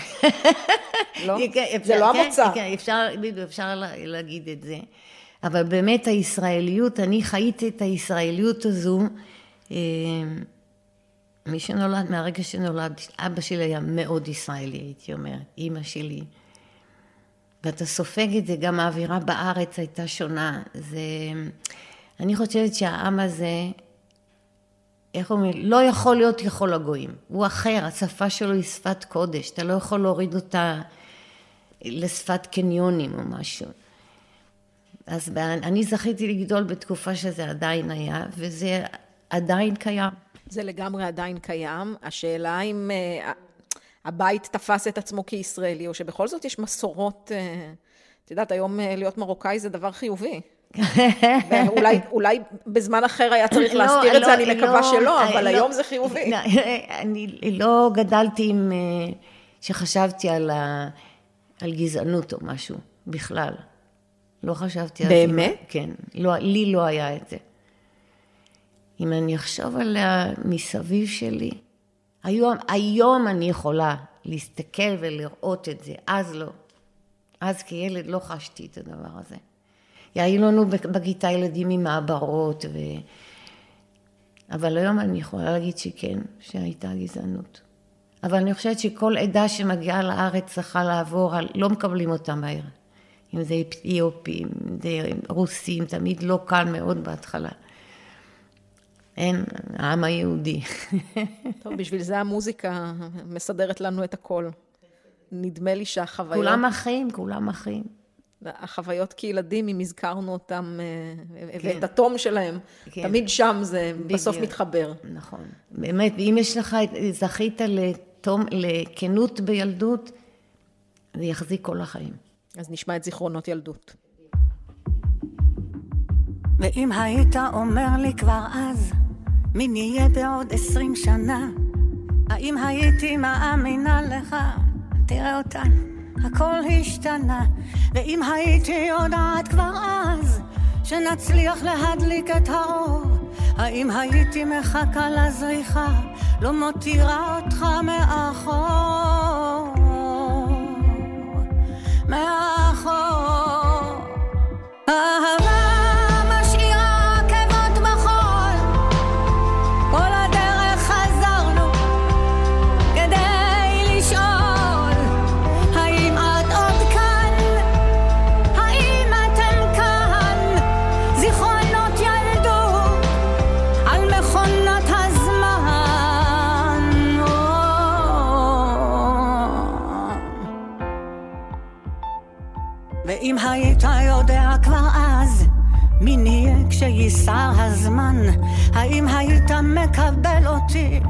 לא? כן, זה אפשר- לא כן, המוצא. כן, אפשר, אפשר לה- להגיד את זה. אבל באמת הישראליות, אני חייתי את הישראליות הזו, אה, מי שנולד, מהרגע שנולד, אבא שלי היה מאוד ישראלי, הייתי אומרת, אימא שלי. ואתה סופג את זה, גם האווירה בארץ הייתה שונה. זה... אני חושבת שהעם הזה, איך אומרים, לא יכול להיות יכול הגויים. הוא אחר, השפה שלו היא שפת קודש, אתה לא יכול להוריד אותה לשפת קניונים או משהו. אז אני זכיתי לגדול בתקופה שזה עדיין היה, וזה עדיין קיים. זה לגמרי עדיין קיים. השאלה אם אה, הבית תפס את עצמו כישראלי, או שבכל זאת יש מסורות, אה, את יודעת, היום אה, להיות מרוקאי זה דבר חיובי. ואולי אולי בזמן אחר היה צריך להסתיר את זה, אני מקווה שלא, אבל היום זה חיובי. לא, אני לא גדלתי עם... אה, שחשבתי על, ה, על גזענות או משהו, בכלל. לא חשבתי על זה. באמת? כן. לא, לי לא היה את זה. אם אני אחשוב על המסביב שלי, היום, היום אני יכולה להסתכל ולראות את זה, אז לא. אז כילד לא חשתי את הדבר הזה. היו לנו בכיתה ילדים עם מעברות, ו... אבל היום אני יכולה להגיד שכן, שהייתה גזענות. אבל אני חושבת שכל עדה שמגיעה לארץ צריכה לעבור. לא מקבלים אותה מהר. אם זה אתיופים, אם זה רוסים, תמיד לא קל מאוד בהתחלה. אין, העם היהודי. טוב, בשביל זה המוזיקה מסדרת לנו את הכל. נדמה לי שהחוויות... כולם אחים, כולם אחים. החוויות כילדים, אם הזכרנו אותם, אה, כן. ואת התום שלהם, כן. תמיד שם זה בסוף בדיוק. מתחבר. נכון. באמת, ואם יש לך, זכית לתום, לכנות בילדות, זה יחזיק כל החיים. אז נשמע את זיכרונות ילדות. ואם היית אומר לי כבר אז, מי נהיה בעוד עשרים שנה, האם הייתי מאמינה לך? תראה אותה, הכל השתנה. ואם הייתי יודעת כבר אז, שנצליח להדליק את האור, האם הייתי מחכה לזריחה, לא מותירה אותך מאחור? מאחור. אהבה כשייסר הזמן, האם היית מקבל אותי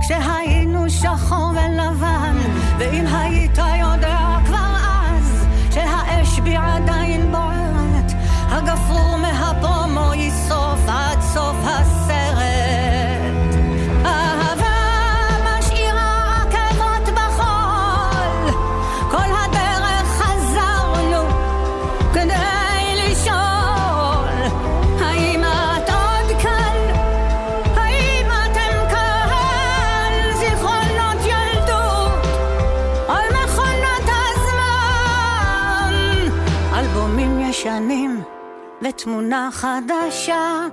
כשהיינו שחור ולבן? ואם היית יודע כבר אז שהאש האש בי עדיין בוערת, הגפרור מהפרומו ישרוף עד סוף הסרט. ותמונה חדשה,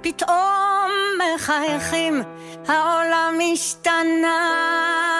פתאום מחייכים, העולם השתנה.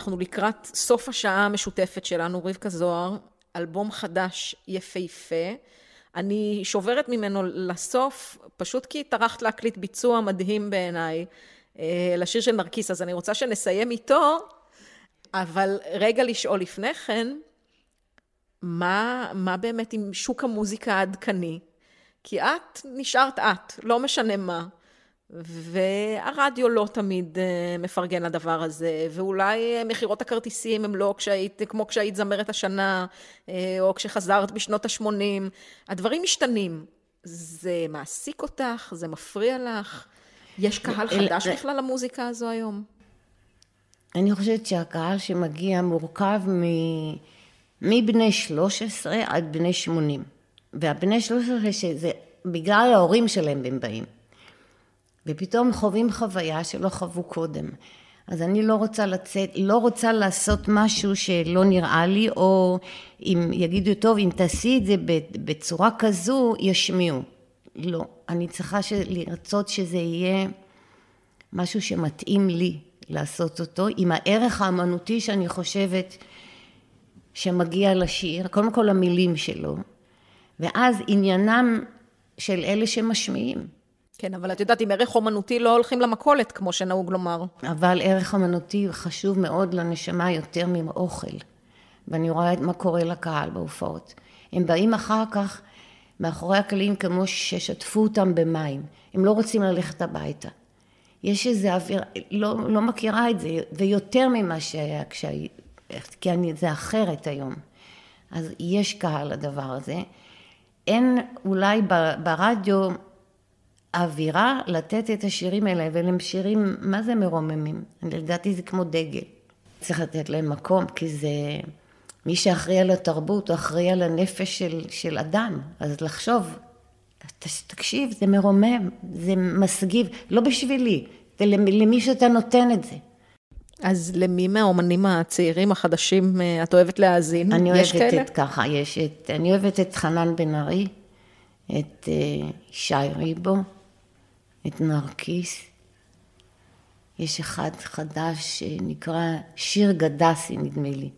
אנחנו לקראת סוף השעה המשותפת שלנו, רבקה זוהר, אלבום חדש יפהפה. אני שוברת ממנו לסוף, פשוט כי טרחת להקליט ביצוע מדהים בעיניי אה, לשיר של נרקיס, אז אני רוצה שנסיים איתו, אבל רגע לשאול לפני כן, מה, מה באמת עם שוק המוזיקה העדכני? כי את נשארת את, לא משנה מה. והרדיו לא תמיד אה, מפרגן לדבר הזה, ואולי אה, מכירות הכרטיסים הם לא כשהיית, כמו כשהיית זמרת השנה, אה, או כשחזרת בשנות ה-80. הדברים משתנים. זה מעסיק אותך? זה מפריע לך? יש קהל חדש בכלל למוזיקה הזו היום? אני חושבת שהקהל שמגיע מורכב מ... מבני 13 עד בני 80. והבני 13 שזה בגלל ההורים שלהם הם באים. ופתאום חווים חוויה שלא חוו קודם. אז אני לא רוצה לצאת, לא רוצה לעשות משהו שלא נראה לי, או אם יגידו, טוב, אם תעשי את זה בצורה כזו, ישמיעו. לא. אני צריכה ש... לרצות שזה יהיה משהו שמתאים לי לעשות אותו, עם הערך האמנותי שאני חושבת שמגיע לשיר, קודם כל המילים שלו, ואז עניינם של אלה שמשמיעים. כן, אבל את יודעת, עם ערך אומנותי לא הולכים למכולת, כמו שנהוג לומר. אבל ערך אמנותי חשוב מאוד לנשמה יותר מאוכל. ואני רואה מה קורה לקהל בהופעות. הם באים אחר כך מאחורי הקלעים כמו ששטפו אותם במים. הם לא רוצים ללכת הביתה. יש איזה אוויר, לא, לא מכירה את זה, ויותר ממה שהיה כשהי... כי אני, זה אחרת היום. אז יש קהל לדבר הזה. אין אולי ברדיו אווירה לתת את השירים האלה, הם שירים, מה זה מרוממים? לדעתי זה כמו דגל. צריך לתת להם מקום, כי זה... מי שאחראי על התרבות, הוא אחראי על הנפש של, של אדם. אז לחשוב, תקשיב, זה מרומם, זה מסגיב, לא בשבילי, זה למי שאתה נותן את זה. אז למי מהאומנים הצעירים החדשים אה, את אוהבת להאזין? אני אוהבת כאלה? את ככה, יש את, אני אוהבת את חנן בן ארי, את אה, שי ריבו, את נרקיס. יש אחד חדש שנקרא שיר גדסי, נדמה לי,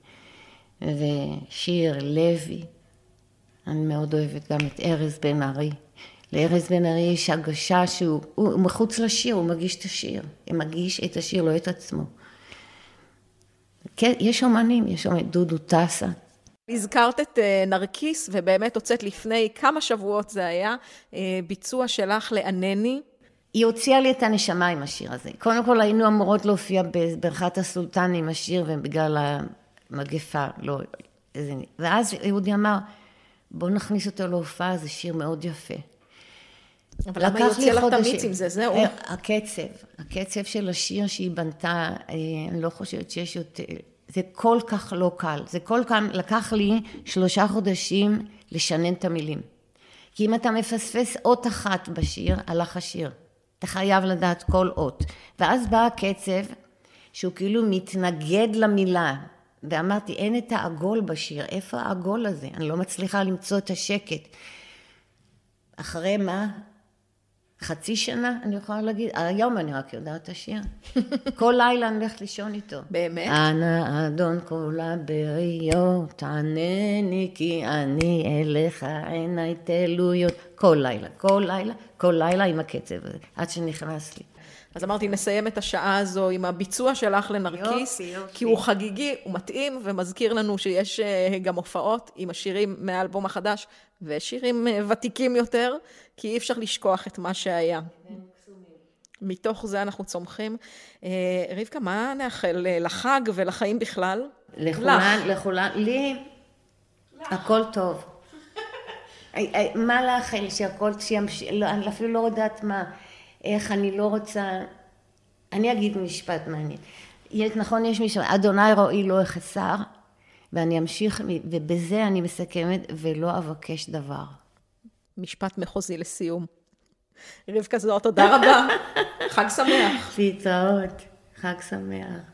ושיר לוי. אני מאוד אוהבת גם את ארז בן ארי. לארז בן ארי יש הגשה שהוא הוא מחוץ לשיר, הוא מגיש את השיר. הוא מגיש את השיר, לא את עצמו. כן, יש אומנים, יש אומנים, דודו טסה. הזכרת את אה, נרקיס, ובאמת הוצאת לפני כמה שבועות זה היה, אה, ביצוע שלך לענני. היא הוציאה לי את הנשמה עם השיר הזה. קודם כל היינו אמורות להופיע בברכת הסולטן עם השיר, ובגלל המגפה לא, איזה... ואז אהודי אמר, בוא נכניס אותו להופעה, זה שיר מאוד יפה. אבל למה היא הוציאה לך את. המיץ עם זה? זהו. אה, הקצב, הקצב של השיר שהיא בנתה, אה, אני לא חושבת שיש יותר, זה כל כך לא קל. זה כל כך, לקח לי שלושה חודשים לשנן את המילים. כי אם אתה מפספס אות אחת בשיר, הלך השיר. אתה חייב לדעת כל אות. ואז בא הקצב, שהוא כאילו מתנגד למילה. ואמרתי, אין את העגול בשיר, איפה העגול הזה? אני לא מצליחה למצוא את השקט. אחרי מה? חצי שנה, אני יכולה להגיד, היום אני רק יודעת את השיר. כל לילה אני הולכת לישון איתו. באמת? אנא אדון כל הבריות, ענני כי אני אליך עיניי תלויות. כל לילה, כל לילה, כל לילה עם הקצב הזה, עד שנכנס לי. אז אמרתי, נסיים את השעה הזו עם הביצוע שלך לנרקיס, יופי, יופי. כי הוא חגיגי, הוא מתאים, ומזכיר לנו שיש אה, גם הופעות עם השירים מהאלבום החדש, ושירים אה, ותיקים יותר, כי אי אפשר לשכוח את מה שהיה. מתוך זה אנחנו צומחים. אה, רבקה, מה נאחל אה, לחג ולחיים בכלל? לכולן, לכולן, לי הכל טוב. מה לאחל? שהכל שימשיך, לא, אני אפילו לא יודעת מה, איך אני לא רוצה, אני אגיד משפט מעניין. נכון, יש משפט, אדוני רואי לא אחסר, ואני אמשיך, ובזה אני מסכמת, ולא אבקש דבר. משפט מחוזי לסיום. רבקה זוהר, תודה רבה. חג שמח. להתראות, חג שמח.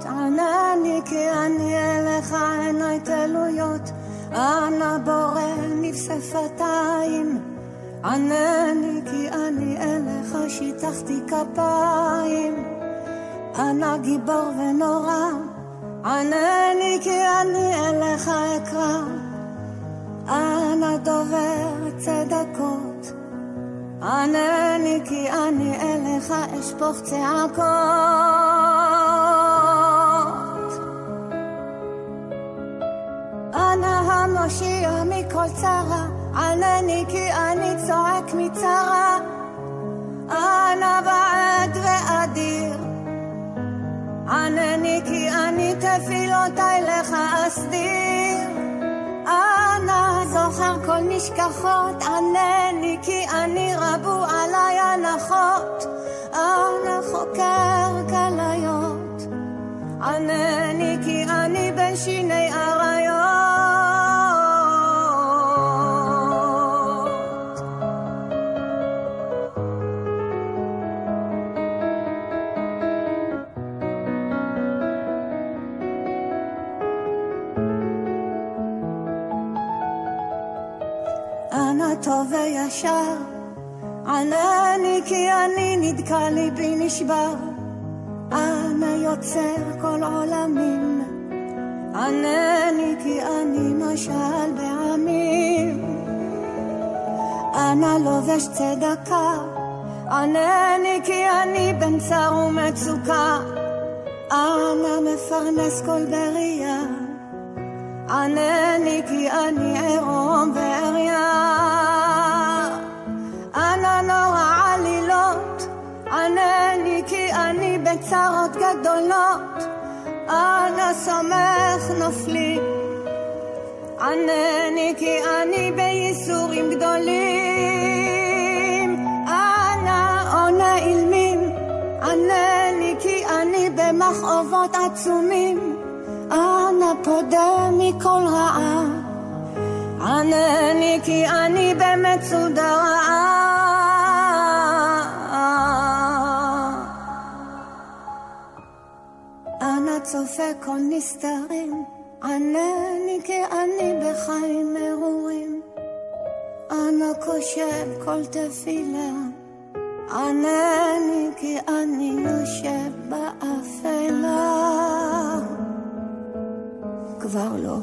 הבריות, ענני כי אני אליך עיניי תלויות. אנא בורא נפסי שפתיים, ענני כי אני אליך שיטחתי כפיים. אנא גיבור ונורא, ענני כי אני אליך אקרא. אנא דובר צדקות, ענני כי אני אליך אשפוך צעקות. אנא המושיע מכל צרה, ענני כי אני צועק מצרה. אנא בעד ואדיר, ענני כי אני תפילותיי לך אסדיר. אנא זוכר כל נשכחות, ענני כי אני רבו עליי הנחות. אנא חוקר כליות, ענני כי אני בין שיני אריות. טוב וישר, ענני כי אני נדקע ליבי נשבר. אנא יוצר כל עולמים, ענני כי אני משל בעמים. אנא לובש צדקה, ענני כי אני בן צר ומצוקה. אנא מפרנס כל ברייה. ענני כי אני עירום ועריה. אני בצרות גדולות. אנא סומך נופלים, ענני כי אני בייסורים גדולים. אנא עונה אילמים, ענני כי אני במכאובות עצומים. אנא פודה מכל רעה, ענני כי אני במצודה רעה. אנא צופה כל נסתרים, ענני כי אני בחיים מרורים. אנא קושב כל תפילה, ענני כי אני יושב באפלה. כבר לא.